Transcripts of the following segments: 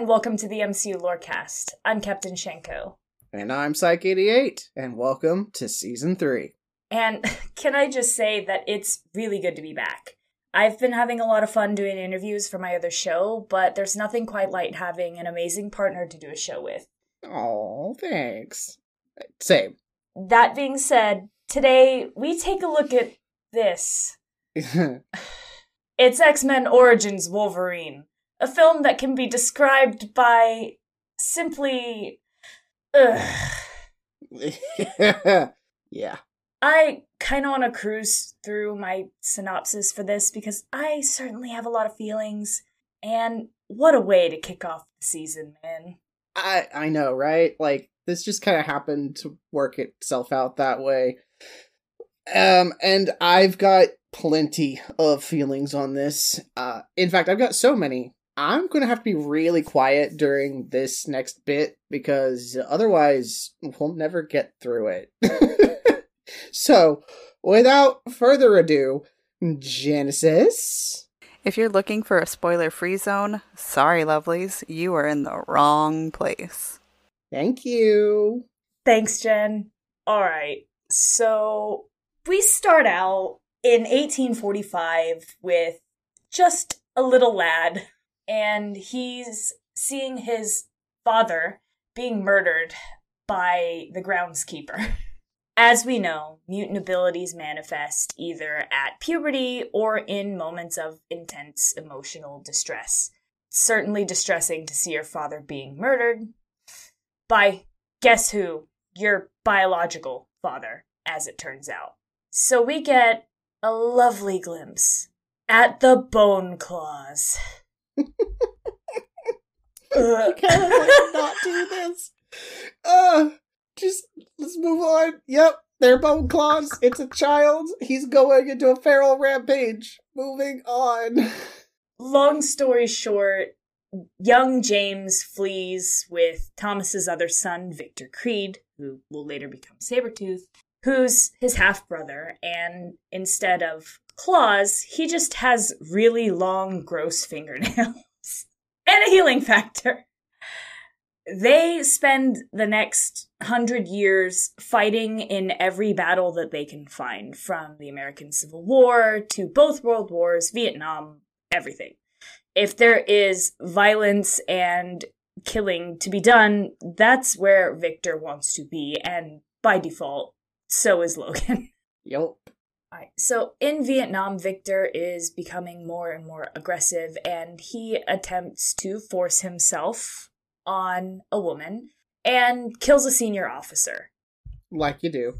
and welcome to the MCU Lorecast. I'm Captain Shenko. And I'm Psych88, and welcome to Season 3. And can I just say that it's really good to be back? I've been having a lot of fun doing interviews for my other show, but there's nothing quite like having an amazing partner to do a show with. Oh, thanks. Same. That being said, today we take a look at this. It's X Men Origins Wolverine, a film that can be described by simply. Ugh. yeah. I kind of want to cruise through my synopsis for this because I certainly have a lot of feelings. And what a way to kick off the season, man. I I know, right? Like this just kind of happened to work itself out that way. Um and I've got plenty of feelings on this. Uh in fact, I've got so many. I'm going to have to be really quiet during this next bit because otherwise we'll never get through it. so, without further ado, Genesis. If you're looking for a spoiler free zone, sorry, lovelies, you are in the wrong place. Thank you. Thanks, Jen. All right. So we start out in 1845 with just a little lad, and he's seeing his father being murdered by the groundskeeper. As we know, mutant abilities manifest either at puberty or in moments of intense emotional distress. Certainly distressing to see your father being murdered by guess who? Your biological father, as it turns out. So we get a lovely glimpse at the bone claws. I kind of want to not do this. Uh, just let's move on. Yep, they're bone claws. It's a child. He's going into a feral rampage. Moving on. Long story short, young James flees with Thomas's other son, Victor Creed, who will later become Sabretooth, who's his half brother, and instead of claws, he just has really long, gross fingernails and a healing factor. They spend the next hundred years fighting in every battle that they can find, from the American Civil War to both World Wars, Vietnam, everything. If there is violence and killing to be done, that's where Victor wants to be, and by default, so is Logan. Yup. Alright, so in Vietnam, Victor is becoming more and more aggressive, and he attempts to force himself on a woman and kills a senior officer. Like you do.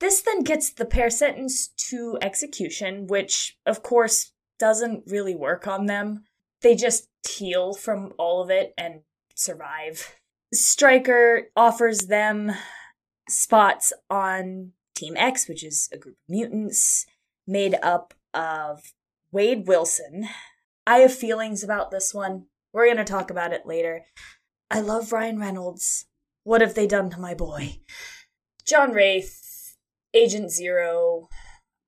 This then gets the pair sentenced to execution, which, of course, doesn't really work on them. They just heal from all of it and survive. Stryker offers them spots on Team X, which is a group of mutants made up of Wade Wilson. I have feelings about this one. We're going to talk about it later. I love Ryan Reynolds. What have they done to my boy? John Wraith, Agent Zero,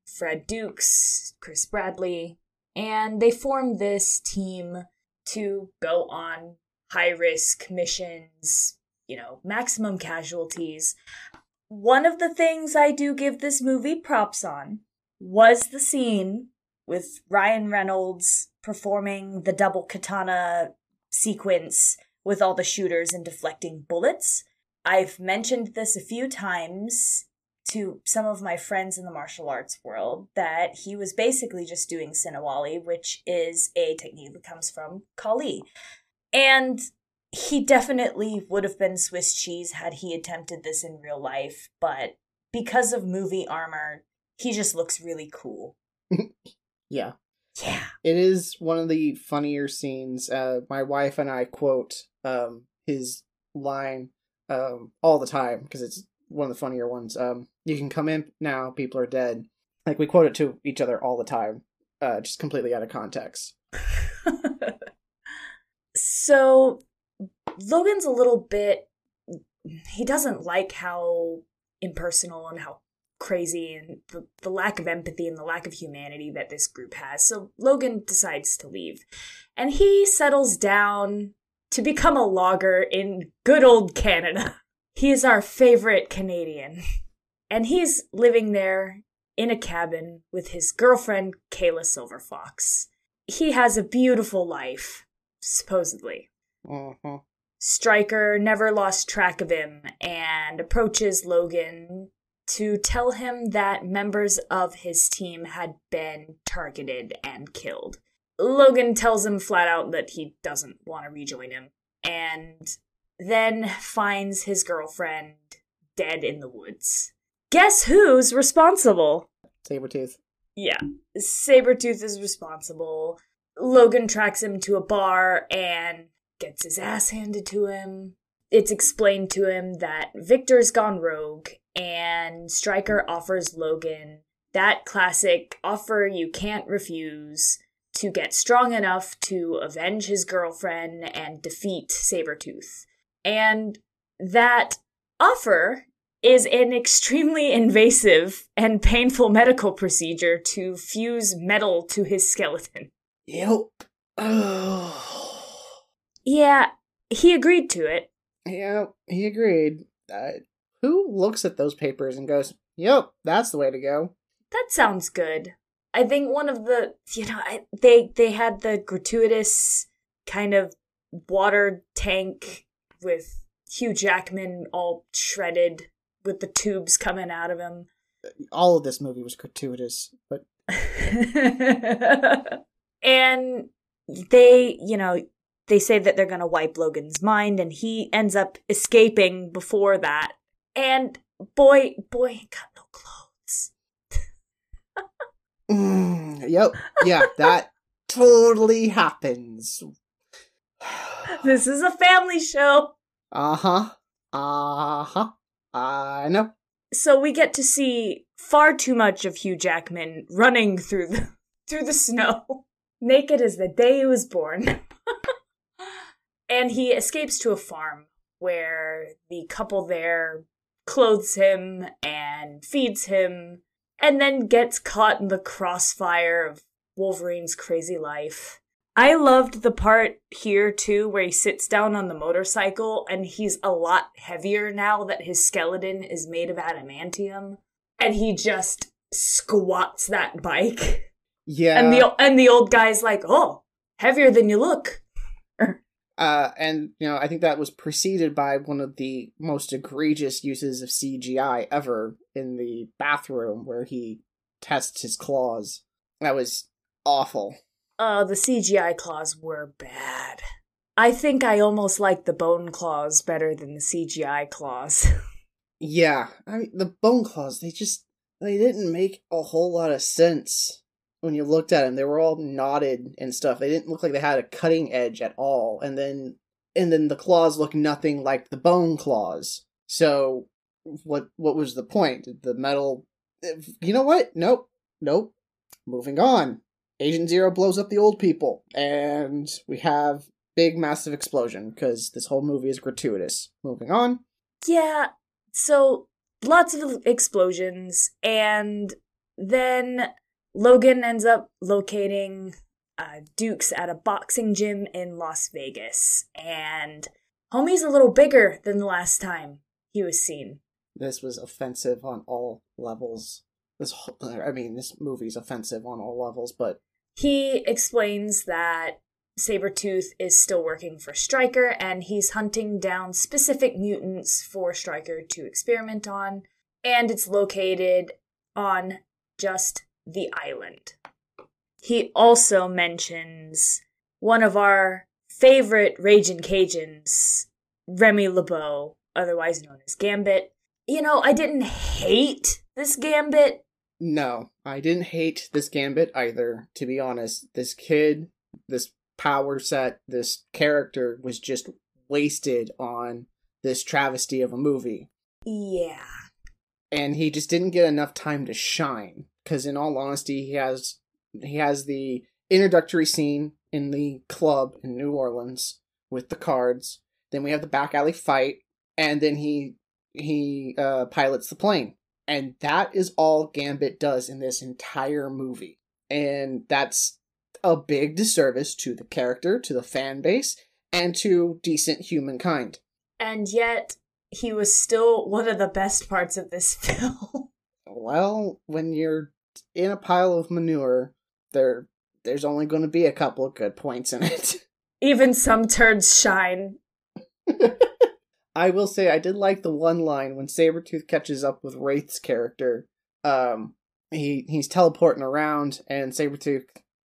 Fred Dukes, Chris Bradley, and they form this team to go on high risk missions, you know, maximum casualties. One of the things I do give this movie props on was the scene with Ryan Reynolds performing the double katana sequence with all the shooters and deflecting bullets. I've mentioned this a few times to some of my friends in the martial arts world that he was basically just doing Sinawali, which is a technique that comes from Kali. And he definitely would have been Swiss cheese had he attempted this in real life, but because of movie armor, he just looks really cool. Yeah. Yeah. It is one of the funnier scenes. Uh, my wife and I quote um, his line um, all the time because it's one of the funnier ones. Um, you can come in now, people are dead. Like we quote it to each other all the time, uh, just completely out of context. so Logan's a little bit he doesn't like how impersonal and how crazy and the, the lack of empathy and the lack of humanity that this group has. So Logan decides to leave. And he settles down to become a logger in good old Canada. He is our favorite Canadian. And he's living there in a cabin with his girlfriend, Kayla Silverfox. He has a beautiful life, supposedly. Uh-huh. Stryker never lost track of him and approaches Logan to tell him that members of his team had been targeted and killed. Logan tells him flat out that he doesn't want to rejoin him and then finds his girlfriend dead in the woods. Guess who's responsible? Sabretooth. Yeah, Sabretooth is responsible. Logan tracks him to a bar and gets his ass handed to him. It's explained to him that Victor's gone rogue, and Stryker offers Logan that classic offer you can't refuse to get strong enough to avenge his girlfriend and defeat Sabretooth. And that offer is an extremely invasive and painful medical procedure to fuse metal to his skeleton. Yep. Oh. Yeah, he agreed to it. Yeah, he agreed. Uh, who looks at those papers and goes, "Yep, that's the way to go"? That sounds good. I think one of the you know I, they they had the gratuitous kind of water tank with Hugh Jackman all shredded with the tubes coming out of him. All of this movie was gratuitous, but and they, you know, they say that they're going to wipe Logan's mind and he ends up escaping before that. And boy, boy ain't got no clothes. Mm, yep, yeah, that totally happens. this is a family show. Uh huh. Uh huh. I know. So we get to see far too much of Hugh Jackman running through the through the snow, naked as the day he was born. And he escapes to a farm where the couple there clothes him and feeds him and then gets caught in the crossfire of Wolverine's crazy life. I loved the part here too where he sits down on the motorcycle and he's a lot heavier now that his skeleton is made of adamantium and he just squats that bike. Yeah. And the and the old guy's like, "Oh, heavier than you look." Uh, and you know, I think that was preceded by one of the most egregious uses of CGI ever in the bathroom, where he tests his claws. That was awful. Uh, the CGI claws were bad. I think I almost like the bone claws better than the CGI claws. Yeah, I mean the bone claws. They just they didn't make a whole lot of sense when you looked at them. They were all knotted and stuff. They didn't look like they had a cutting edge at all. And then and then the claws look nothing like the bone claws. So what what was the point? The metal You know what? Nope. Nope. Moving on. Agent Zero blows up the old people and we have big massive explosion because this whole movie is gratuitous. Moving on. yeah, so lots of explosions, and then Logan ends up locating uh, Dukes at a boxing gym in Las Vegas, and homie's a little bigger than the last time he was seen. This was offensive on all levels. This whole, I mean, this movie's offensive on all levels, but He explains that Sabretooth is still working for Stryker and he's hunting down specific mutants for Stryker to experiment on, and it's located on just the island. He also mentions one of our favorite Raging Cajuns, Remy LeBeau, otherwise known as Gambit. You know, I didn't hate this Gambit. No, I didn't hate this Gambit either, to be honest. This kid, this power set, this character was just wasted on this travesty of a movie. Yeah. And he just didn't get enough time to shine. Because in all honesty, he has he has the introductory scene in the club in New Orleans with the cards. Then we have the back alley fight, and then he he uh, pilots the plane, and that is all Gambit does in this entire movie, and that's a big disservice to the character, to the fan base, and to decent humankind. And yet, he was still one of the best parts of this film. Well, when you're in a pile of manure, there there's only going to be a couple of good points in it. Even some turds shine. I will say I did like the one line when Sabretooth catches up with Wraith's character. Um he he's teleporting around and Sabretooth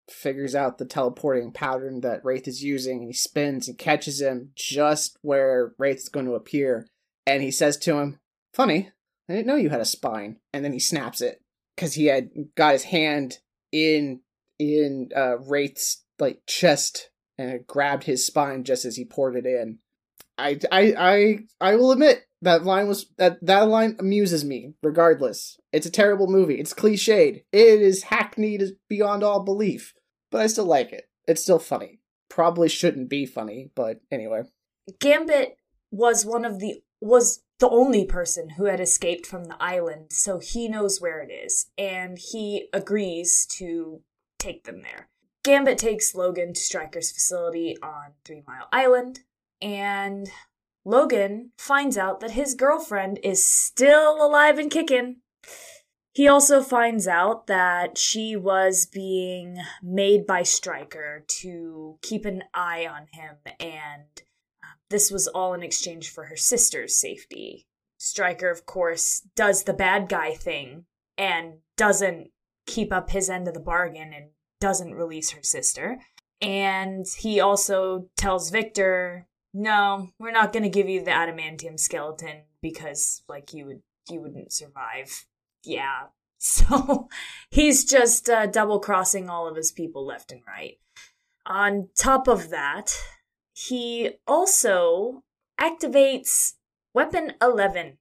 figures out the teleporting pattern that Wraith is using and he spins and catches him just where Wraith's going to appear and he says to him, "Funny, I didn't know you had a spine." And then he snaps it cuz he had got his hand in in uh Wraith's like chest and grabbed his spine just as he poured it in. I I I I will admit that line was that that line amuses me regardless. It's a terrible movie. It's cliched. It is hackneyed beyond all belief, but I still like it. It's still funny. Probably shouldn't be funny, but anyway. Gambit was one of the was the only person who had escaped from the island, so he knows where it is, and he agrees to take them there. Gambit takes Logan to Stryker's facility on Three Mile Island, and Logan finds out that his girlfriend is still alive and kicking. He also finds out that she was being made by Stryker to keep an eye on him, and this was all in exchange for her sister's safety. Stryker, of course, does the bad guy thing and doesn't keep up his end of the bargain and doesn't release her sister. And he also tells Victor, "No, we're not going to give you the adamantium skeleton because like you would you wouldn't survive." Yeah. So he's just uh, double crossing all of his people left and right. On top of that, he also activates Weapon 11.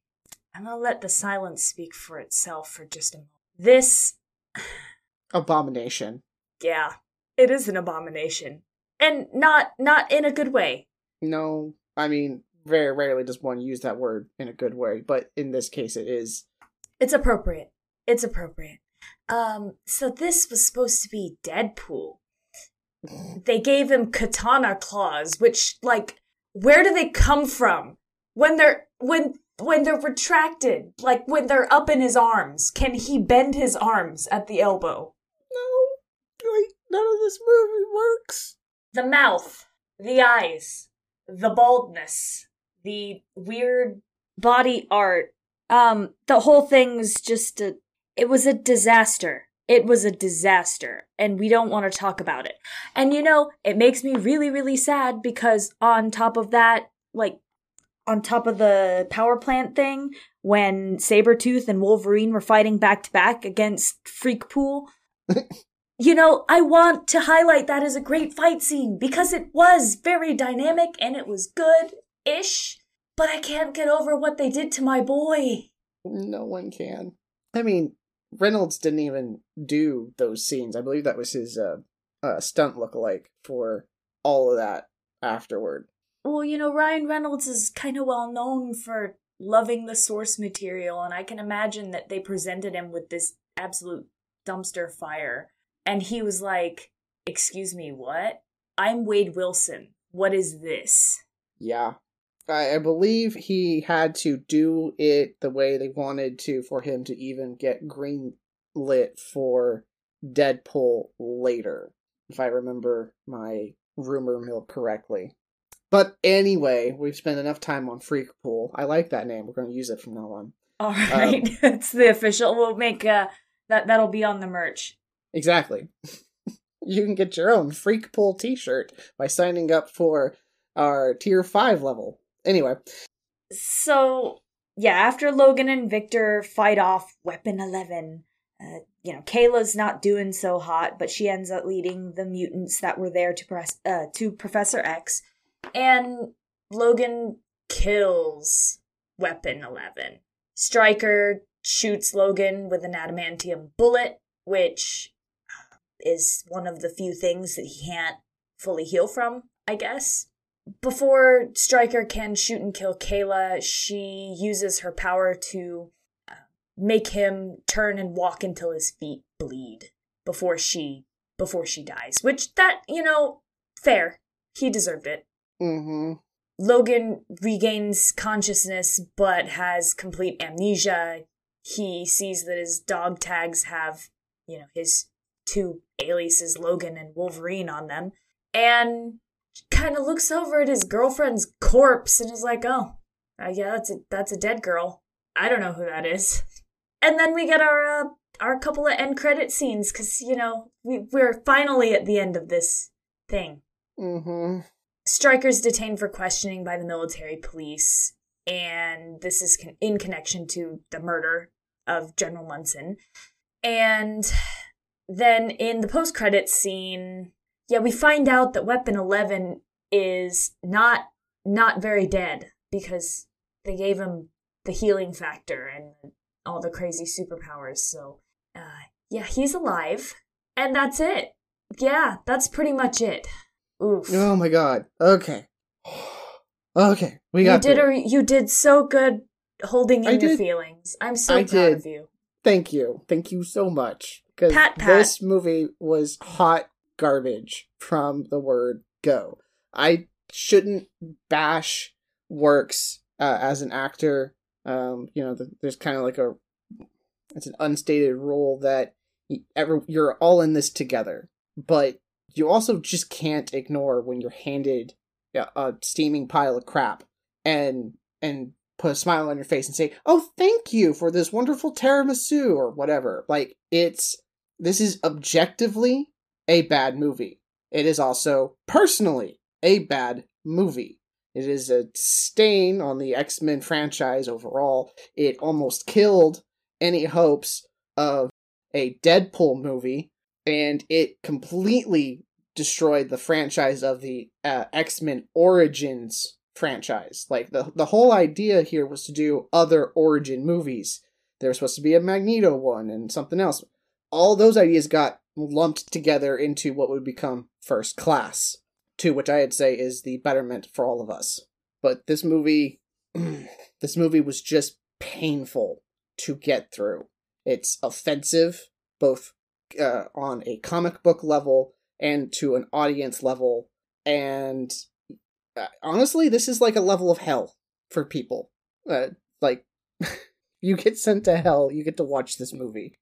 I'm gonna let the silence speak for itself for just a moment. This Abomination. yeah it is an abomination and not not in a good way No, I mean, very rarely does one use that word in a good way, but in this case it is. it's appropriate it's appropriate um so this was supposed to be deadpool they gave him katana claws which like where do they come from when they're when when they're retracted like when they're up in his arms can he bend his arms at the elbow No, like, none of this movie works. the mouth, the eyes, the baldness, the weird body art. Um, the whole thing was just a, it was a disaster. It was a disaster, and we don't want to talk about it. And you know, it makes me really, really sad because on top of that, like, on top of the power plant thing, when Sabretooth and Wolverine were fighting back to back against Freakpool, you know, I want to highlight that as a great fight scene because it was very dynamic and it was good ish, but I can't get over what they did to my boy. No one can. I mean, Reynolds didn't even do those scenes. I believe that was his uh, uh, stunt lookalike for all of that afterward. Well, you know, Ryan Reynolds is kind of well known for loving the source material, and I can imagine that they presented him with this absolute dumpster fire. And he was like, Excuse me, what? I'm Wade Wilson. What is this? Yeah. I, I believe he had to do it the way they wanted to for him to even get green lit for Deadpool later, if I remember my rumor mill correctly. But anyway, we've spent enough time on Freakpool. I like that name. We're going to use it from now on. All right, it's the official. We'll make uh that that'll be on the merch. Exactly. you can get your own Freak Pool t shirt by signing up for our tier 5 level. Anyway, So, yeah, after Logan and Victor fight off Weapon 11, uh, you know, Kayla's not doing so hot, but she ends up leading the mutants that were there to, press, uh, to Professor X. And Logan kills Weapon 11. Stryker shoots Logan with an adamantium bullet, which is one of the few things that he can't fully heal from, I guess. Before Stryker can shoot and kill Kayla, she uses her power to make him turn and walk until his feet bleed before she before she dies. Which that, you know, fair. He deserved it. mm-hmm. Logan regains consciousness but has complete amnesia. He sees that his dog tags have, you know, his two aliases, Logan and Wolverine, on them, and kind of looks over at his girlfriend's corpse and is like, "Oh, uh, yeah, that's a that's a dead girl. I don't know who that is." And then we get our uh, our couple of end credit scenes because you know we we're finally at the end of this thing. Mm-hmm. Stryker's detained for questioning by the military police, and this is con- in connection to the murder of General Munson. And then in the post credit scene, yeah, we find out that Weapon 11 is not not very dead because they gave him the healing factor and all the crazy superpowers. So, uh, yeah, he's alive, and that's it. Yeah, that's pretty much it. Oof. Oh my god. Okay. Okay, we got. you did there. a, you did so good holding I in your did. feelings. I'm so I proud did. of you. Thank you. Thank you so much. Because Pat, pat. this movie was hot garbage from the word go. I shouldn't bash works uh, as an actor. Um, you know, th there's kind of like a it's an unstated rule that y- every, you're all in this together, but you also just can't ignore when you're handed a, a steaming pile of crap and and put a smile on your face and say, "Oh, thank you for this wonderful tiramisu or whatever." Like it's this is objectively a bad movie. It is also personally a bad movie. It is a stain on the X-Men franchise overall. It almost killed any hopes of a Deadpool movie and it completely destroyed the franchise of the uh, X-Men Origins franchise. Like the the whole idea here was to do other origin movies. There was supposed to be a Magneto one and something else. All those ideas got lumped together into what would become First Class, to which I'd say is the betterment for all of us. But this movie this movie was just painful to get through. It's offensive both uh, on a comic book level and to an audience level and uh, honestly this is like a level of hell for people uh, like you get sent to hell you get to watch this movie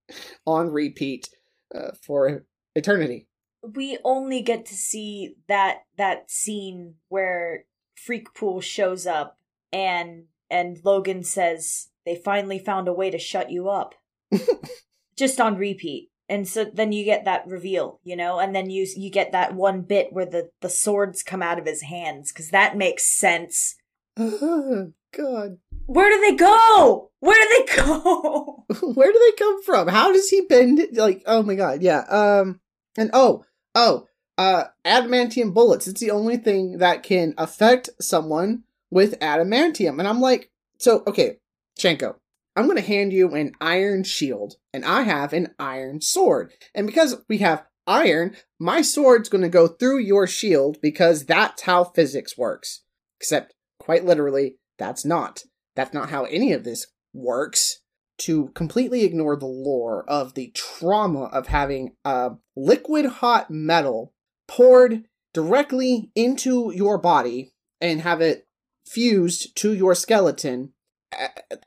on repeat uh, for eternity We only get to see that that scene where Freak Pool shows up and and Logan says they finally found a way to shut you up. Just on repeat. And so then you get that reveal, you know, and then you you get that one bit where the the swords come out of his hands cuz that makes sense. Oh, God Where do they go? Where do they go? where do they come from? How does he bend like oh my god yeah um and oh oh uh adamantium bullets. It's the only thing that can affect someone with adamantium. And i'm like so okay Shanko, i'm going to hand you an iron shield and i have an iron sword. And because we have iron my sword's going to go through your shield because that's how physics works. Except quite literally that's not that's not how any of this works to completely ignore the lore of the trauma of having a liquid hot metal poured directly into your body and have it fused to your skeleton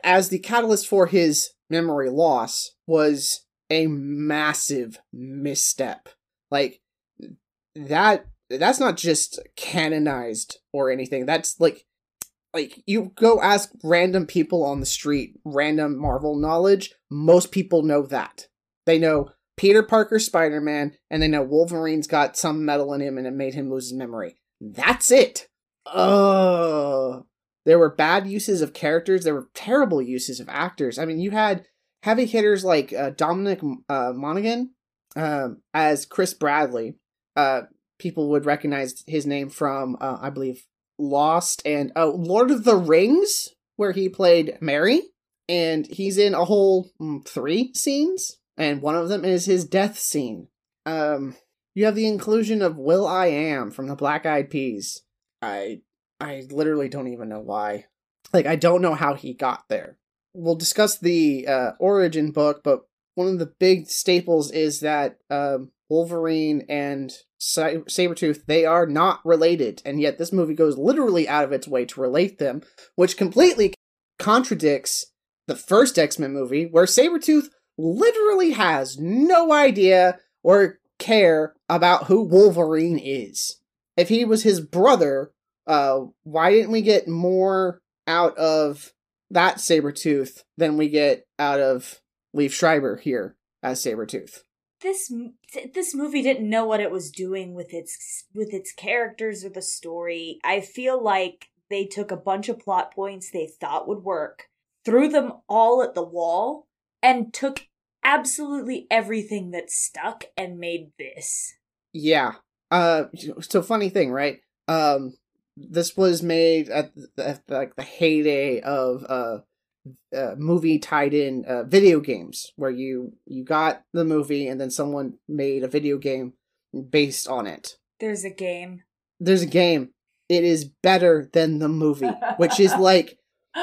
as the catalyst for his memory loss was a massive misstep. Like that that's not just canonized or anything. That's like like you go ask random people on the street random marvel knowledge most people know that they know Peter Parker Spider Man, and they know Wolverine's got some metal in him and it made him lose his memory. That's it. Oh, there were bad uses of characters. There were terrible uses of actors. I mean, you had heavy hitters like uh, Dominic uh, Monaghan um, as Chris Bradley. Uh, people would recognize his name from, uh, I believe, Lost and oh, Lord of the Rings, where he played Merry, and he's in a whole mm, three scenes, and one of them is his death scene. Um, you have the inclusion of Will I Am from the Black Eyed Peas. I I literally don't even know why. Like I don't know how he got there. We'll discuss the uh, origin book, but one of the big staples is that um, Wolverine and Sa- Sabretooth, they are not related, and yet this movie goes literally out of its way to relate them, which completely contradicts the first X Men movie, where Sabretooth literally has no idea or care about who Wolverine is. If he was his brother, uh, why didn't we get more out of that Sabretooth than we get out of Liev Schreiber here as Sabretooth? This this movie didn't know what it was doing with its with its characters or the story. I feel like they took a bunch of plot points they thought would work, threw them all at the wall, and took absolutely everything that stuck and made this. Yeah. Uh so funny thing, right? Um this was made at, at like the heyday of uh uh, movie tied in uh, video games where you you got the movie and then someone made a video game based on it. There's a game. There's a game. It is better than the movie, which is like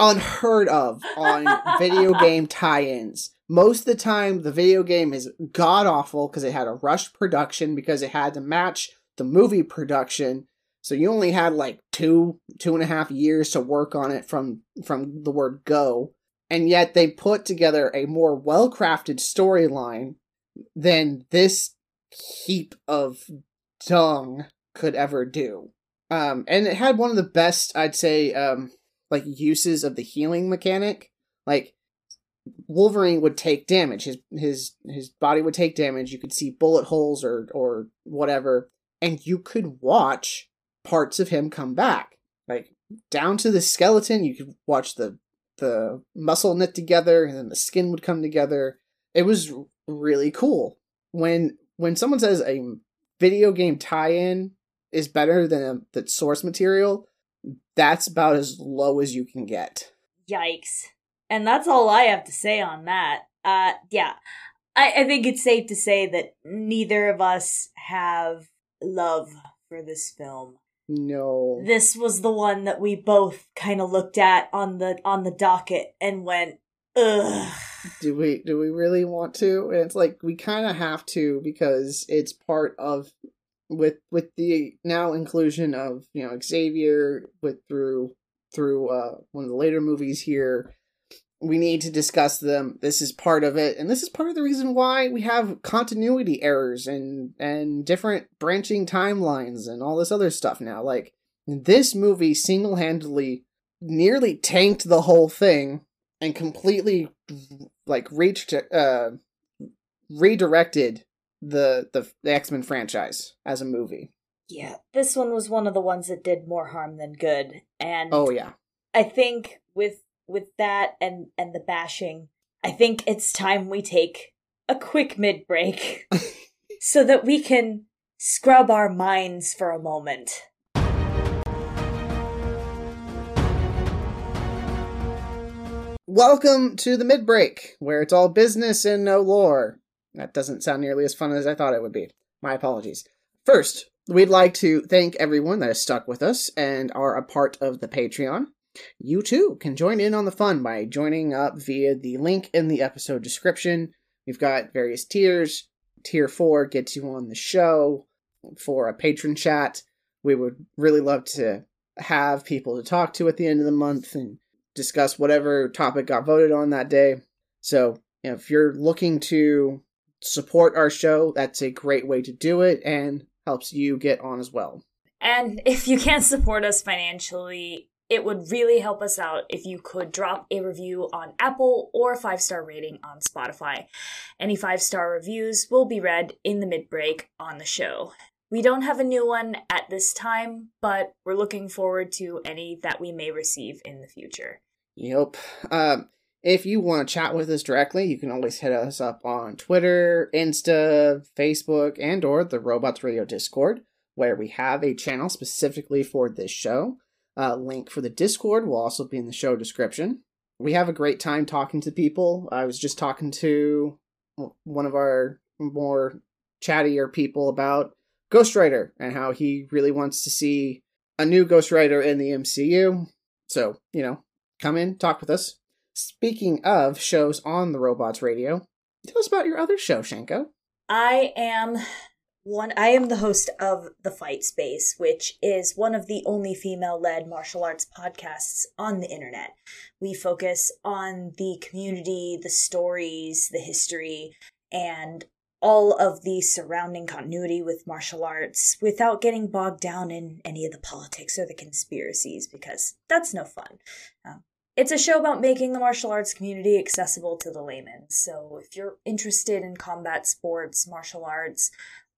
unheard of on video game tie-ins. Most of the time, the video game is god awful because it had a rushed production because it had to match the movie production so you only had like two, two and a half years to work on it from from the word go. And yet they put together a more well crafted storyline than this heap of dung could ever do. Um, and it had one of the best, I'd say, um, like uses of the healing mechanic. Like Wolverine would take damage. His his his body would take damage. You could see bullet holes or or whatever, and you could watch parts of him come back. Like down to the skeleton, you could watch the the muscle knit together and then the skin would come together. It was really cool. When when someone says a video game tie-in is better than the source material, that's about as low as you can get. Yikes. And that's all I have to say on that. Uh yeah. I, I think it's safe to say that neither of us have love for this film. No. This was the one that we both kind of looked at on the on the docket and went, ugh. Do we do we really want to? And it's like we kind of have to because it's part of with with the now inclusion of you know Xavier with through through uh one of the later movies here we need to discuss them. This is part of it, and this is part of the reason why we have continuity errors and and different branching timelines and all this other stuff now. Like this movie single handedly nearly tanked the whole thing and completely like reached uh redirected the the, the X-Men franchise as a movie. Yeah, this one was one of the ones that did more harm than good. And Oh yeah. I think with with that and and the bashing, I think it's time we take a quick mid break so that we can scrub our minds for a moment. Welcome to the mid break, where it's all business and no lore. That doesn't sound nearly as fun as I thought it would be. My apologies. First, we'd like to thank everyone that has stuck with us and are a part of the Patreon. You too can join in on the fun by joining up via the link in the episode description. We've got various tiers. Tier 4 gets you on the show for a patron chat. We would really love to have people to talk to at the end of the month and discuss whatever topic got voted on that day. So, if you're looking to support our show, that's a great way to do it and helps you get on as well. And if you can't support us financially, it would really help us out if you could drop a review on Apple or a five star rating on Spotify. Any five star reviews will be read in the mid break on the show. We don't have a new one at this time, but we're looking forward to any that we may receive in the future. Yep. Um, if you want to chat with us directly, you can always hit us up on Twitter, Insta, Facebook, and or the Robots Radio Discord, where we have a channel specifically for this show. Uh, link for the Discord will also be in the show description. We have a great time talking to people. I was just talking to one of our more chattier people about Ghostwriter and how he really wants to see a new Ghostwriter in the MCU. So, you know, come in, talk with us. Speaking of shows on the Robots Radio, tell us about your other show, Shanko. I am one I am the host of The Fight Space, which is one of the only female-led martial arts podcasts on the internet. We focus on the community, the stories, the history, and all of the surrounding continuity with martial arts without getting bogged down in any of the politics or the conspiracies because that's no fun. Um, it's a show about making the martial arts community accessible to the layman. So if you're interested in combat sports, martial arts,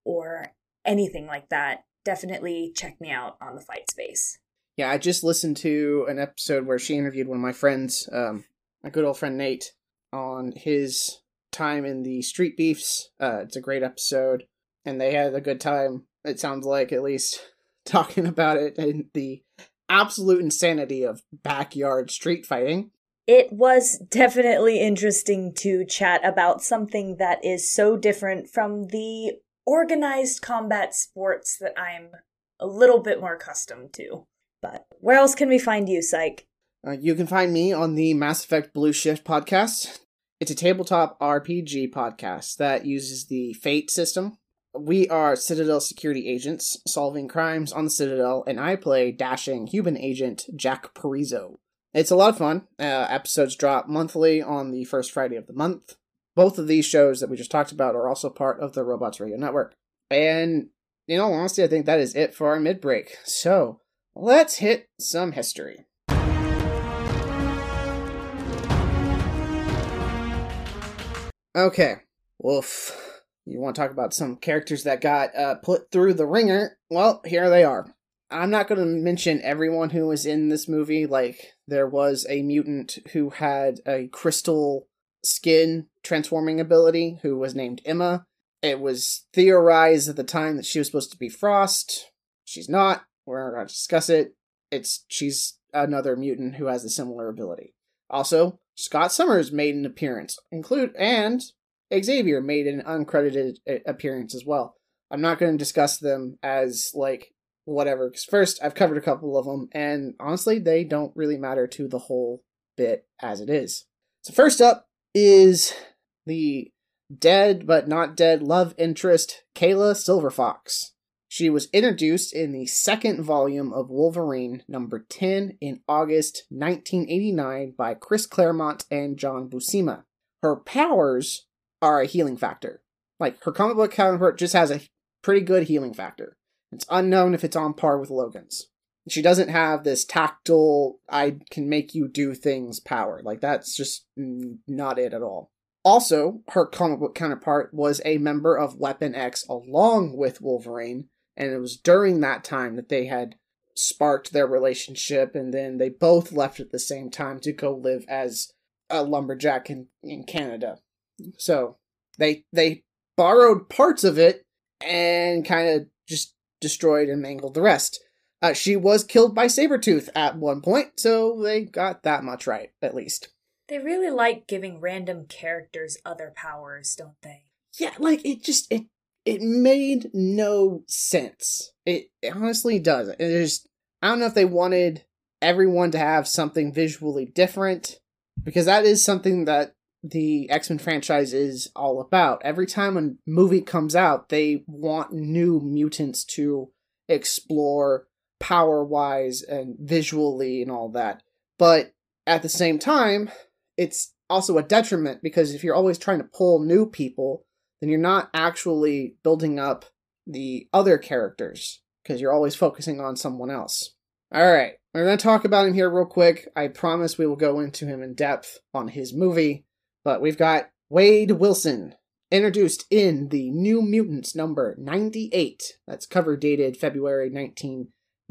or anything like that, definitely check me out on the fight space. Yeah, I just listened to an episode where she interviewed one of my friends, um, my good old friend Nate, on his time in the Street Beefs. Uh, it's a great episode, and they had a good time. It sounds like at least talking about it and the absolute insanity of backyard street fighting. It was definitely interesting to chat about something that is so different from the organized combat sports that I'm a little bit more accustomed to. But where else can we find you, Psych? Uh, you can find me on the Mass Effect Blue Shift podcast. It's a tabletop RPG podcast that uses the Fate system. We are Citadel security agents solving crimes on the Citadel, and I play dashing human agent Jack Parizo. It's a lot of fun. Uh, episodes drop monthly on the first Friday of the month. Both of these shows that we just talked about are also part of the Robots Radio Network. And in all honesty, I think that is it for our mid break. So let's hit some history. Okay, Wolf. You want to talk about some characters that got uh, put through the ringer? Well, here they are. I'm not going to mention everyone who was in this movie. Like, there was a mutant who had a crystal skin transforming ability who was named Emma. It was theorized at the time that she was supposed to be Frost. She's not. We're not going to discuss it. It's she's another mutant who has a similar ability. Also, Scott Summers made an appearance, include and Xavier made an uncredited appearance as well. I'm not going to discuss them as like whatever because first I've covered a couple of them and honestly they don't really matter to the whole bit as it is. So first up is the dead but not dead love interest Kayla Silverfox. She was introduced in the second volume of Wolverine, number 10, in August 1989 by Chris Claremont and John Buscema. Her powers are a healing factor. Like, her comic book counterpart just has a pretty good healing factor. It's unknown if it's on par with Logan's. She doesn't have this tactile, I can make you do things power. Like, that's just not it at all. Also, her comic book counterpart was a member of Weapon X along with Wolverine, and it was during that time that they had sparked their relationship and then they both left at the same time to go live as a lumberjack in, in Canada. So they they borrowed parts of it and kind of just destroyed and mangled the rest. Uh, she was killed by Sabretooth at one point, so they got that much right, at least. They really like giving random characters other powers, don't they? Yeah, like it just it it made no sense. It, it honestly doesn't. It just I don't know if they wanted everyone to have something visually different because that is something that the X-Men franchise is all about. Every time a movie comes out, they want new mutants to explore power-wise and visually and all that. But at the same time, it's also a detriment because if you're always trying to pull new people, then you're not actually building up the other characters because you're always focusing on someone else. All right, we're going to talk about him here real quick. I promise we will go into him in depth on his movie, but we've got Wade Wilson, introduced in the New Mutants number 98. That's cover dated February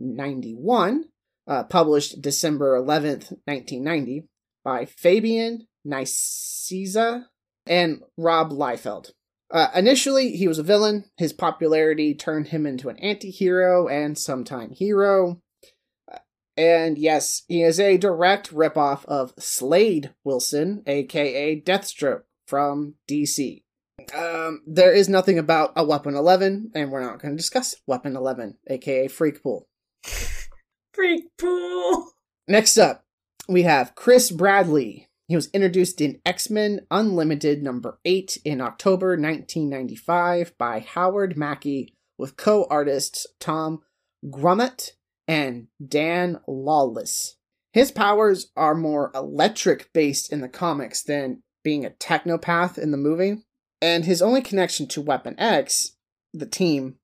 1991, uh, published December 11th, 1990, by Fabian Nicieza and Rob Liefeld. Uh, initially, he was a villain. His popularity turned him into an anti hero and sometime hero. Uh, and yes, he is a direct ripoff of Slade Wilson, aka Deathstroke, from DC. Um, there is nothing about a Weapon 11, and we're not going to discuss Weapon 11, aka Freakpool. Freakpool! Next up, we have Chris Bradley. He was introduced in X Men Unlimited number 8 in October 1995 by Howard Mackie with co artists Tom Grummett and Dan Lawless. His powers are more electric based in the comics than being a technopath in the movie. And his only connection to Weapon X, the team,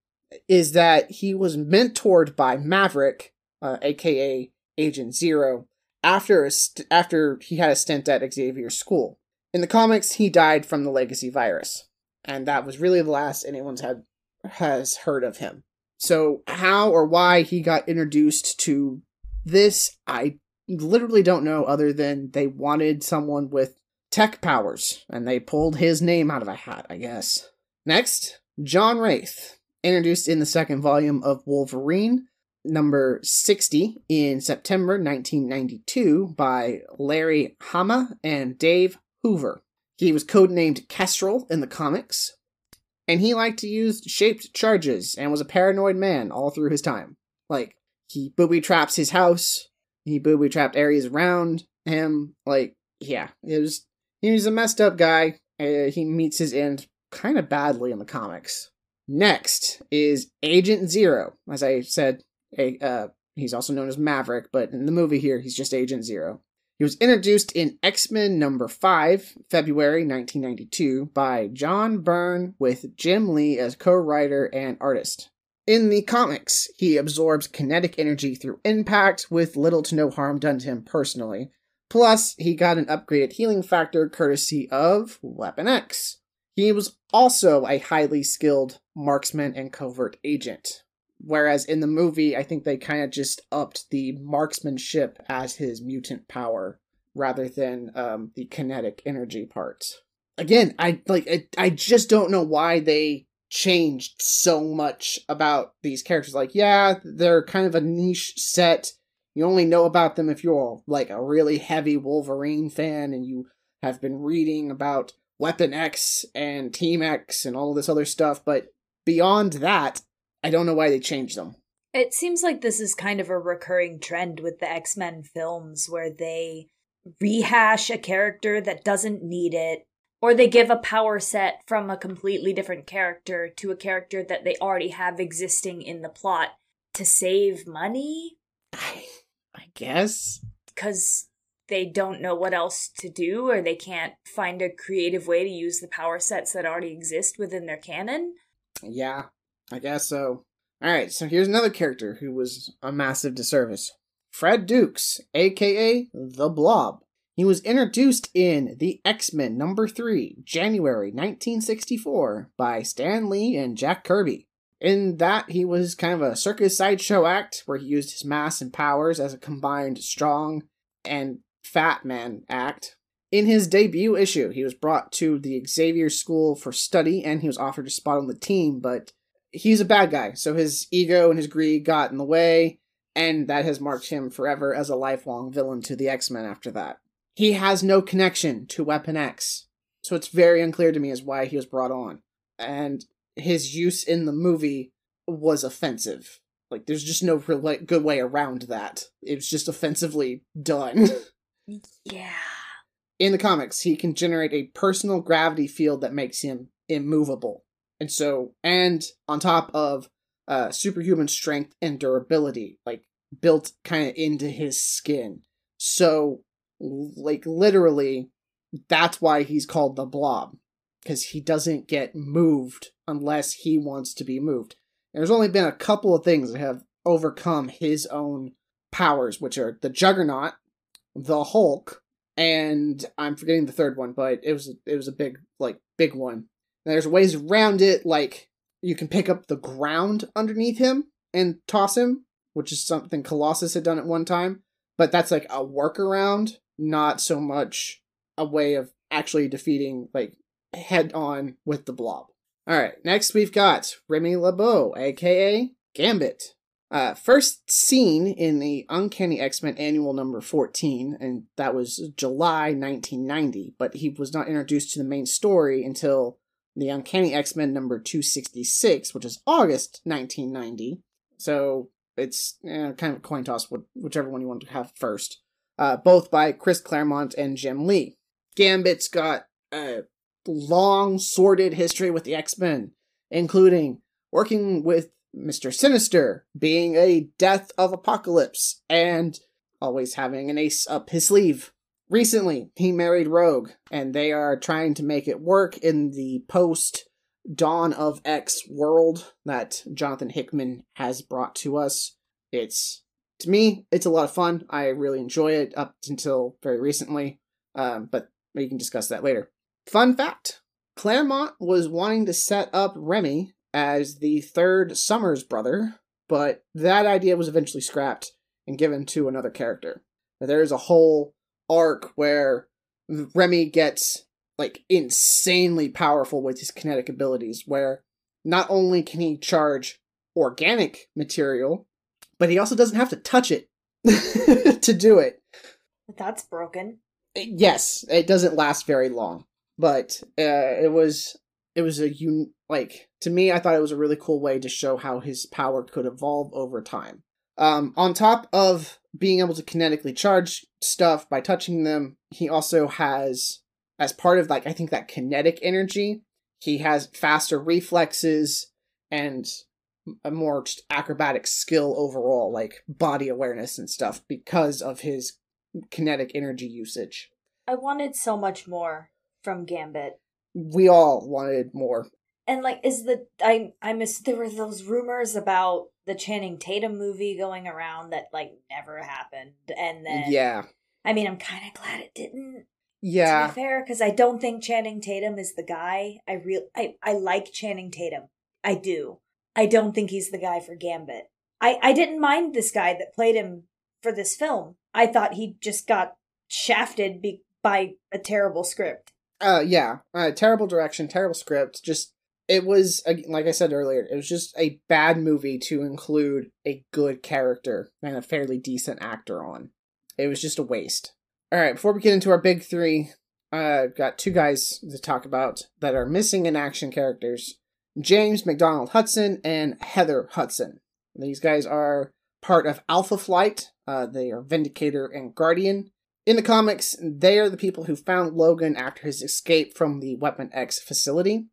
is that he was mentored by Maverick, uh, aka Agent Zero, after st- after he had a stint at Xavier's school. In the comics, he died from the legacy virus, and that was really the last anyone's had has heard of him. So how or why he got introduced to this, I literally don't know other than they wanted someone with tech powers, and they pulled his name out of a hat, I guess. Next, John Wraith, introduced in the second volume of Wolverine, number 60, in September 1992 by Larry Hama and Dave Hoover. He was codenamed Kestrel in the comics, and he liked to use shaped charges and was a paranoid man all through his time. Like, he booby traps his house, he booby trapped areas around him. Like, yeah, it was he was a messed up guy. Uh, he meets his end kind of badly in the comics. Next is Agent Zero. As I said, a, uh, he's also known as Maverick, but in the movie here, he's just Agent Zero. He was introduced in X Men number 5, February 1992, by John Byrne with Jim Lee as co writer and artist. In the comics, he absorbs kinetic energy through impact with little to no harm done to him personally, Plus, he got an upgraded healing factor courtesy of Weapon X. He was also a highly skilled marksman and covert agent. Whereas in the movie, I think they kind of just upped the marksmanship as his mutant power rather than um, the kinetic energy part. Again, I like I, I just don't know why they changed so much about these characters. Like, yeah, they're kind of a niche set you only know about them if you're like a really heavy Wolverine fan and you have been reading about Weapon X and Team X and all this other stuff, but beyond that, I don't know why they changed them. It seems like this is kind of a recurring trend with the X Men films where they rehash a character that doesn't need it, or they give a power set from a completely different character to a character that they already have existing in the plot to save money. I guess. Because they don't know what else to do or they can't find a creative way to use the power sets that already exist within their canon. Yeah, I guess so. Alright, so here's another character who was a massive disservice Fred Dukes, aka The Blob. He was introduced in The X Men number 3, January 1964, by Stan Lee and Jack Kirby. In that, he was kind of a circus sideshow act where he used his mass and powers as a combined strong and fat man act. In his debut issue, he was brought to the Xavier School for study and he was offered a spot on the team, but he's a bad guy, so his ego and his greed got in the way, and that has marked him forever as a lifelong villain to the X Men after that. He has no connection to Weapon X, so it's very unclear to me as why he was brought on. And his use in the movie was offensive. Like, there's just no real good way around that. It was just offensively done. yeah. In the comics, he can generate a personal gravity field that makes him immovable. And so, and on top of uh, superhuman strength and durability, like built kind of into his skin. So, like, literally, that's why he's called the blob because he doesn't get moved unless he wants to be moved. There's only been a couple of things that have overcome his own powers, which are the Juggernaut, the Hulk, and I'm forgetting the third one, but it was it was a big like big one. And there's ways around it, like you can pick up the ground underneath him and toss him, which is something Colossus had done at one time. But that's like a workaround, not so much a way of actually defeating like head on with the blob. All right, next we've got Remy LeBeau, aka Gambit. Uh, first seen in the Uncanny X Men annual number 14, and that was July 1990, but he was not introduced to the main story until the Uncanny X Men number 266, which is August 1990. So it's eh, kind of a coin toss, whichever one you want to have first. Uh, both by Chris Claremont and Jim Lee. Gambit's got a long, sordid history with the X Men, including working with Mr. Sinister, being a death of Apocalypse, and always having an ace up his sleeve. Recently, he married Rogue, and they are trying to make it work in the post Dawn of X world that Jonathan Hickman has brought to us. It's, to me, it's a lot of fun. I really enjoy it up until very recently, um, but we can discuss that later. Fun fact Claremont was wanting to set up Remy as the third Summers brother, but that idea was eventually scrapped and given to another character. There is a whole arc where Remy gets like insanely powerful with his kinetic abilities, where not only can he charge organic material, but he also doesn't have to touch it to do it. That's broken. Yes, it doesn't last very long, but uh, it was it was a un- like to me i thought it was a really cool way to show how his power could evolve over time. Um, on top of being able to kinetically charge stuff by touching them he also has as part of like i think that kinetic energy he has faster reflexes and a more acrobatic skill overall like body awareness and stuff because of his kinetic energy usage. I wanted so much more from gambit we all wanted more. And like, is the I I miss there were those rumors about the Channing Tatum movie going around that like never happened, and then yeah, I mean, I'm kind of glad it didn't. Yeah, to be fair, because I don't think Channing Tatum is the guy. I real I I like Channing Tatum. I do. I don't think he's the guy for Gambit. I I didn't mind this guy that played him for this film. I thought he just got shafted be- by a terrible script. Uh, yeah, uh, terrible direction, terrible script. Just it was like I said earlier, it was just a bad movie to include a good character and a fairly decent actor on. It was just a waste. All right, before we get into our big three, uh, got two guys to talk about that are missing in action characters: James McDonald Hudson and Heather Hudson. These guys are part of Alpha Flight. Uh, they are Vindicator and Guardian. In the comics, they are the people who found Logan after his escape from the Weapon X facility,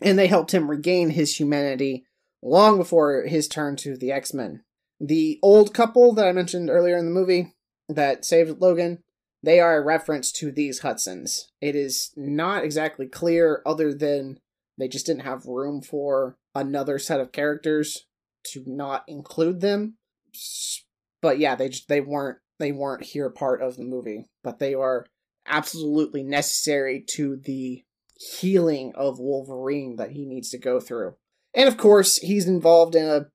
and they helped him regain his humanity long before his turn to the X Men. The old couple that I mentioned earlier in the movie that saved Logan, they are a reference to these Hudsons. It is not exactly clear, other than they just didn't have room for another set of characters to not include them. But yeah, they just they weren't they weren't here part of the movie, but they are absolutely necessary to the healing of Wolverine that he needs to go through. And of course, he's involved in a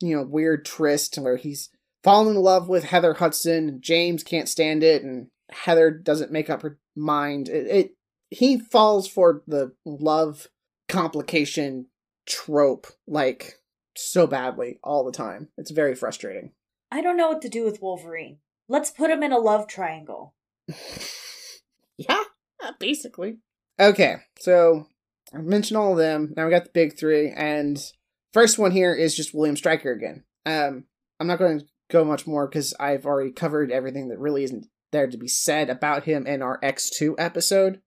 you know weird tryst where he's fallen in love with Heather Hudson. James can't stand it, and Heather doesn't make up her mind. It, it he falls for the love complication trope like so badly all the time. It's very frustrating. I don't know what to do with Wolverine. Let's put him in a love triangle. yeah, basically. Okay, so I mentioned all of them. Now we got the big three, and first one here is just William Stryker again. Um, I'm not going to go much more because I've already covered everything that really isn't there to be said about him in our X2 episode.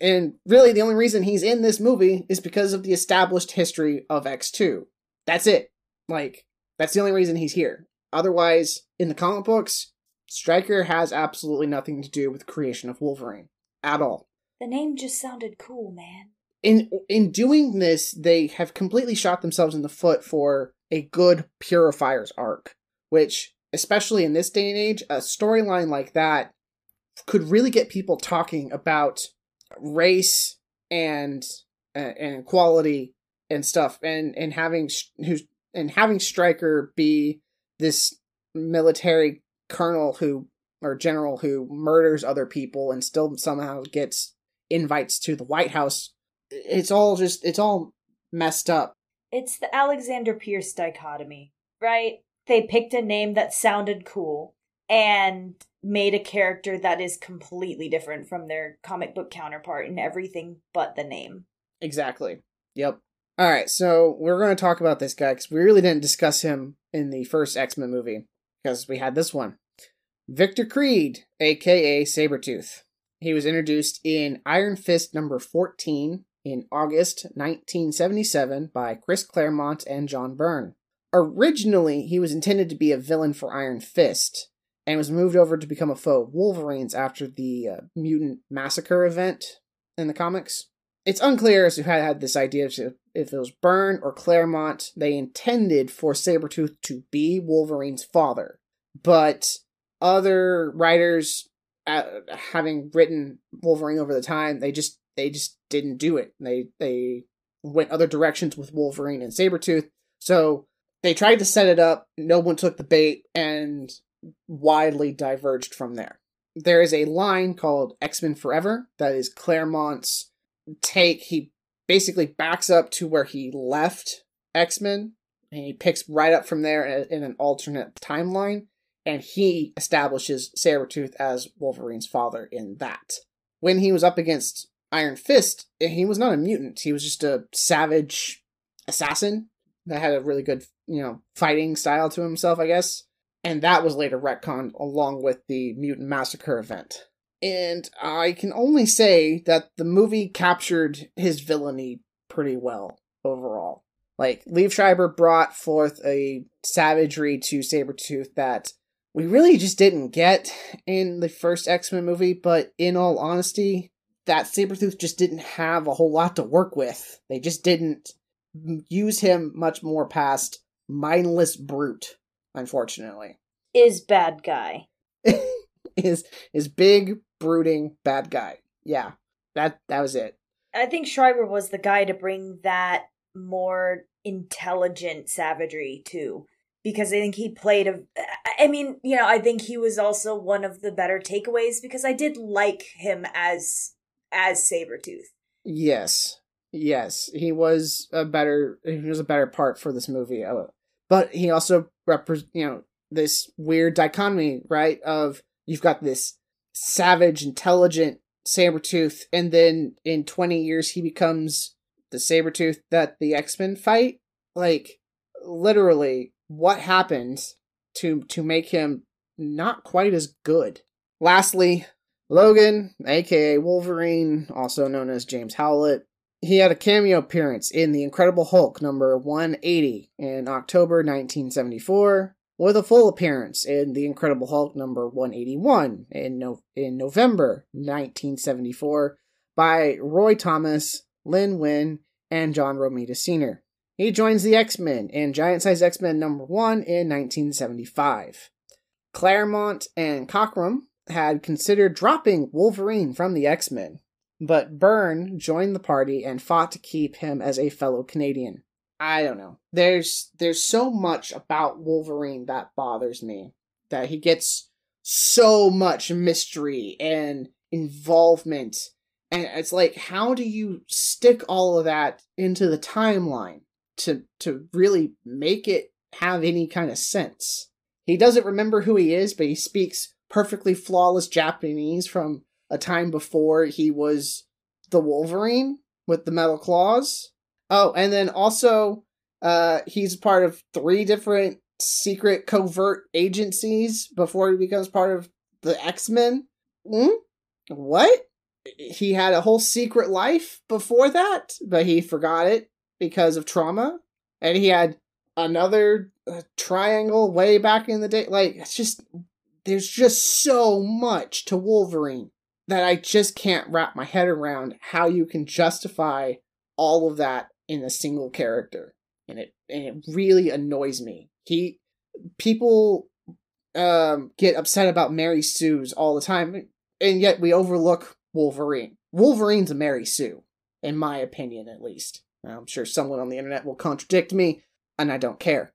And really, the only reason he's in this movie is because of the established history of X2. That's it. Like, that's the only reason he's here. Otherwise, in the comic books, Stryker has absolutely nothing to do with creation of Wolverine at all. The name just sounded cool, man. In in doing this, they have completely shot themselves in the foot for a good Purifiers arc, which especially in this day and age, a storyline like that could really get people talking about race and uh, and equality and stuff and and having who's and having Stryker be this military colonel who or general who murders other people and still somehow gets invites to the White House. It's all just it's all messed up. It's the Alexander Pierce dichotomy, right? They picked a name that sounded cool and made a character that is completely different from their comic book counterpart in everything but the name. Exactly. Yep. All right, so we're going to talk about this guy because we really didn't discuss him in the first X Men movie because we had this one. Victor Creed, aka Sabretooth. He was introduced in Iron Fist number 14 in August 1977 by Chris Claremont and John Byrne. Originally, he was intended to be a villain for Iron Fist and was moved over to become a foe of Wolverine's after the uh, Mutant Massacre event in the comics. It's unclear as to who had this idea, if it was Byrne or Claremont. They intended for Sabretooth to be Wolverine's father, but other writers, uh, having written Wolverine over the time, they just they just didn't do it. They they went other directions with Wolverine and Sabretooth. So they tried to set it up, no one took the bait, and widely diverged from there. There is a line called X Men Forever that is Claremont's take. He basically backs up to where he left X Men and he picks right up from there in an alternate timeline and he establishes Sabretooth as Wolverine's father in that. When he was up against Iron Fist, eh, he was not a mutant. He was just a savage assassin that had a really good, you know, fighting style to himself, I guess and that was later retconned along with the Mutant Massacre event. And I can only say that the movie captured his villainy pretty well overall. Like, Liev Schreiber brought forth a savagery to Sabretooth that we really just didn't get in the first X Men movie, but in all honesty, that Sabretooth just didn't have a whole lot to work with. They just didn't use him much more past mindless brute unfortunately. Is bad guy. is is big brooding bad guy. Yeah. That that was it. I think Schreiber was the guy to bring that more intelligent savagery too because I think he played a I mean, you know, I think he was also one of the better takeaways because I did like him as as Sabretooth. Yes. Yes, he was a better he was a better part for this movie. Uh, but he also represent you know this weird dichotomy right of you've got this savage intelligent Sabretooth and then in 20 years he becomes the Sabretooth that the X-Men fight like literally what happened to to make him not quite as good lastly Logan aka Wolverine also known as James Howlett he had a cameo appearance in The Incredible Hulk number 180 in October 1974, with a full appearance in The Incredible Hulk number 181 in, no- in November 1974 by Roy Thomas, Len Wein, and John Romita Sr. He joins the X Men in Giant Size X Men number 1 in 1975. Claremont and Cockrum had considered dropping Wolverine from the X Men, but Byrne joined the party and fought to keep him as a fellow Canadian. I don't know. There's there's so much about Wolverine that bothers me that he gets so much mystery and involvement and it's like how do you stick all of that into the timeline to to really make it have any kind of sense? He doesn't remember who he is, but he speaks perfectly flawless Japanese from a time before he was the Wolverine with the metal claws. Oh, and then also uh he's part of three different secret covert agencies before he becomes part of the X-Men. Hmm? What? He had a whole secret life before that, but he forgot it because of trauma. And he had another uh, triangle way back in the day. Like, it's just, there's just so much to Wolverine that I just can't wrap my head around how you can justify all of that in a single character. And it and it really annoys me. He people um, get upset about Mary Sue's all the time, and yet we overlook Wolverine. Wolverine's a Mary Sue, in my opinion, at least. I'm sure someone on the internet will contradict me, and I don't care.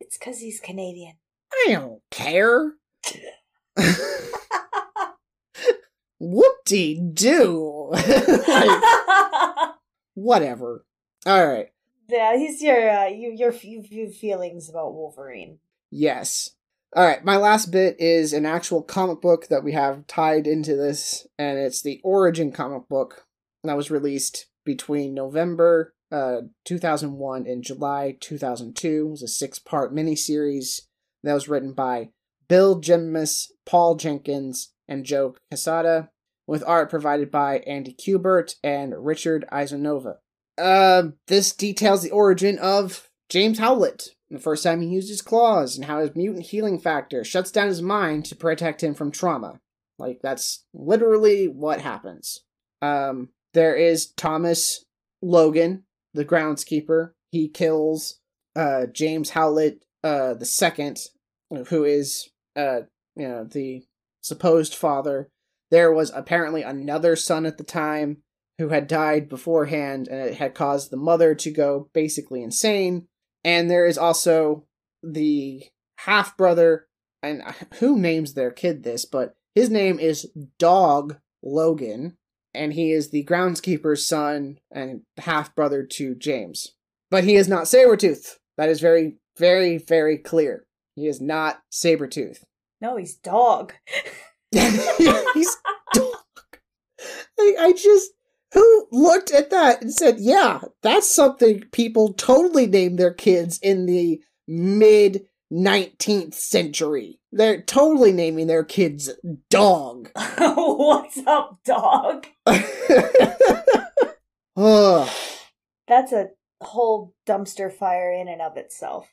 It's because he's Canadian. I don't care. Whoop de doo. Whatever. All right. Yeah, he's your uh, you your you, you feelings about Wolverine. Yes. All right. My last bit is an actual comic book that we have tied into this, and it's the Origin comic book that was released between November uh, 2001 in July 2002. It was a six part miniseries that was written by Bill Jemas, Paul Jenkins, and Joe Quesada, with art provided by Andy Kubert and Richard Isanove. Uh, this details the origin of James Howlett, the first time he used his claws, and how his mutant healing factor shuts down his mind to protect him from trauma. Like, that's literally what happens. Um, there is Thomas Logan, the groundskeeper. He kills uh, James Howlett uh, the second, who is uh, you know the supposed father. There was apparently another son at the time who had died beforehand, and it had caused the mother to go basically insane. And there is also the half brother, and who names their kid this, but his name is Dog Logan, and he is the groundskeeper's son and half brother to James. But he is not Sabretooth. That is very, very, very clear. He is not Sabretooth. No, he's dog. he's dog. I, I just who looked at that and said, "Yeah, that's something people totally name their kids in the mid 19th century. They're totally naming their kids dog." What's up, dog? That's a whole dumpster fire in and of itself.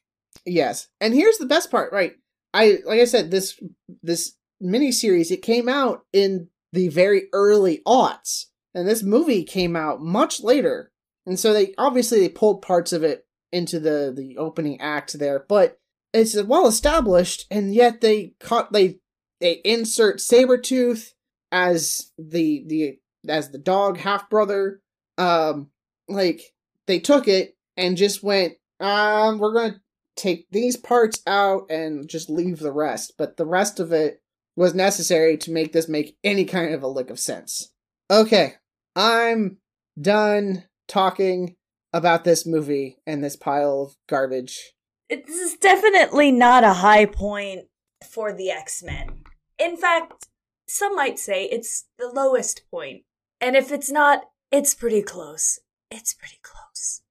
Yes. And here's the best part, right? I like I said this this miniseries it came out in the very early aughts and this movie came out much later. And so they obviously they pulled parts of it into the the opening act there, but it's well established and yet they caught they they insert Sabretooth as the the as the dog half brother. Um like they took it and just went, um, we're gonna take these parts out and just leave the rest. But the rest of it was necessary to make this make any kind of a lick of sense. Okay, I'm done talking about this movie and this pile of garbage. This is definitely not a high point for the X Men. In fact, some might say it's the lowest point. And if it's not, it's pretty close. It's pretty close.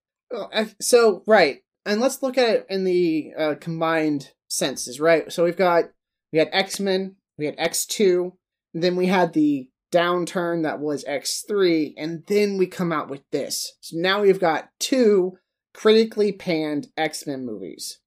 So, right. And let's look at it in the uh, combined senses, right? So we've got we had X-Men, we had X2, then we had the downturn that was X3, and then we come out with this. So now we've got two critically panned X-Men movies.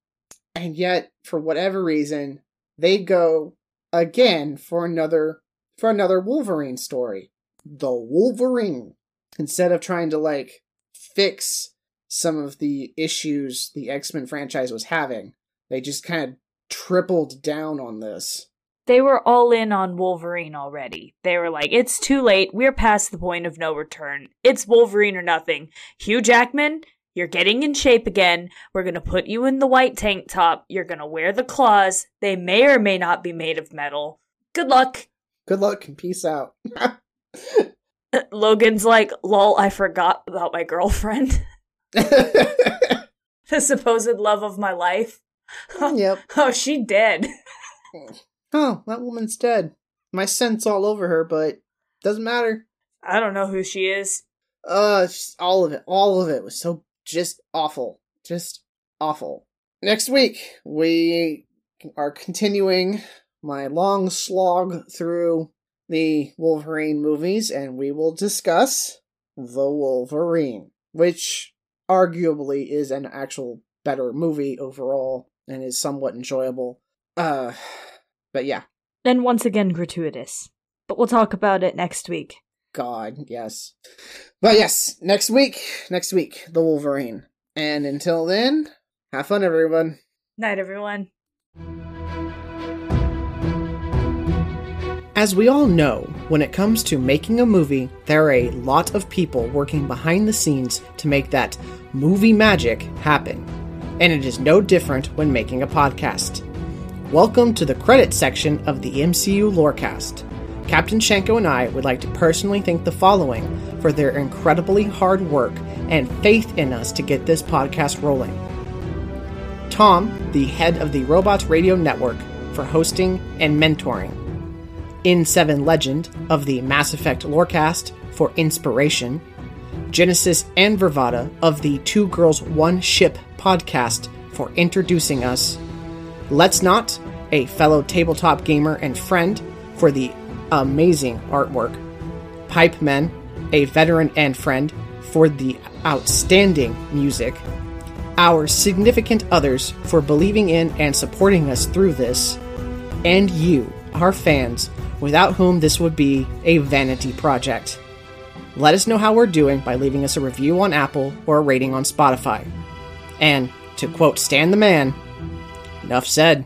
And yet, for whatever reason, they go again for another for another Wolverine story. The Wolverine. Instead of trying to like fix some of the issues the X-Men franchise was having, they just kind of tripled down on this they were all in on Wolverine already. They were like, it's too late. We're past the point of no return. It's Wolverine or nothing. Hugh Jackman, you're getting in shape again. We're going to put you in the white tank top. You're going to wear the claws. They may or may not be made of metal. Good luck. Good luck and peace out. Logan's like, lol, I forgot about my girlfriend. the supposed love of my life. yep. Oh, she dead. oh, that woman's dead. My scent's all over her, but doesn't matter. I don't know who she is. Uh, all of it, all of it was so just awful, just awful. Next week we are continuing my long slog through the Wolverine movies, and we will discuss the Wolverine, which arguably is an actual better movie overall and is somewhat enjoyable. Uh, but yeah. And once again, gratuitous. But we'll talk about it next week. God, yes. But yes, next week, next week, the Wolverine. And until then, have fun, everyone. Night, everyone. As we all know, when it comes to making a movie, there are a lot of people working behind the scenes to make that movie magic happen. And it is no different when making a podcast. Welcome to the credit section of the MCU Lorecast. Captain Shanko and I would like to personally thank the following for their incredibly hard work and faith in us to get this podcast rolling. Tom, the head of the Robots Radio Network, for hosting and mentoring. In7 Legend of the Mass Effect Lorecast for inspiration. Genesis and Vervada of the Two Girls One Ship podcast for introducing us. Let's Not, a fellow tabletop gamer and friend, for the amazing artwork. Pipe Men, a veteran and friend, for the outstanding music. Our significant others for believing in and supporting us through this. And you, our fans, without whom this would be a vanity project. Let us know how we're doing by leaving us a review on Apple or a rating on Spotify. And, to quote Stan the Man, enough said.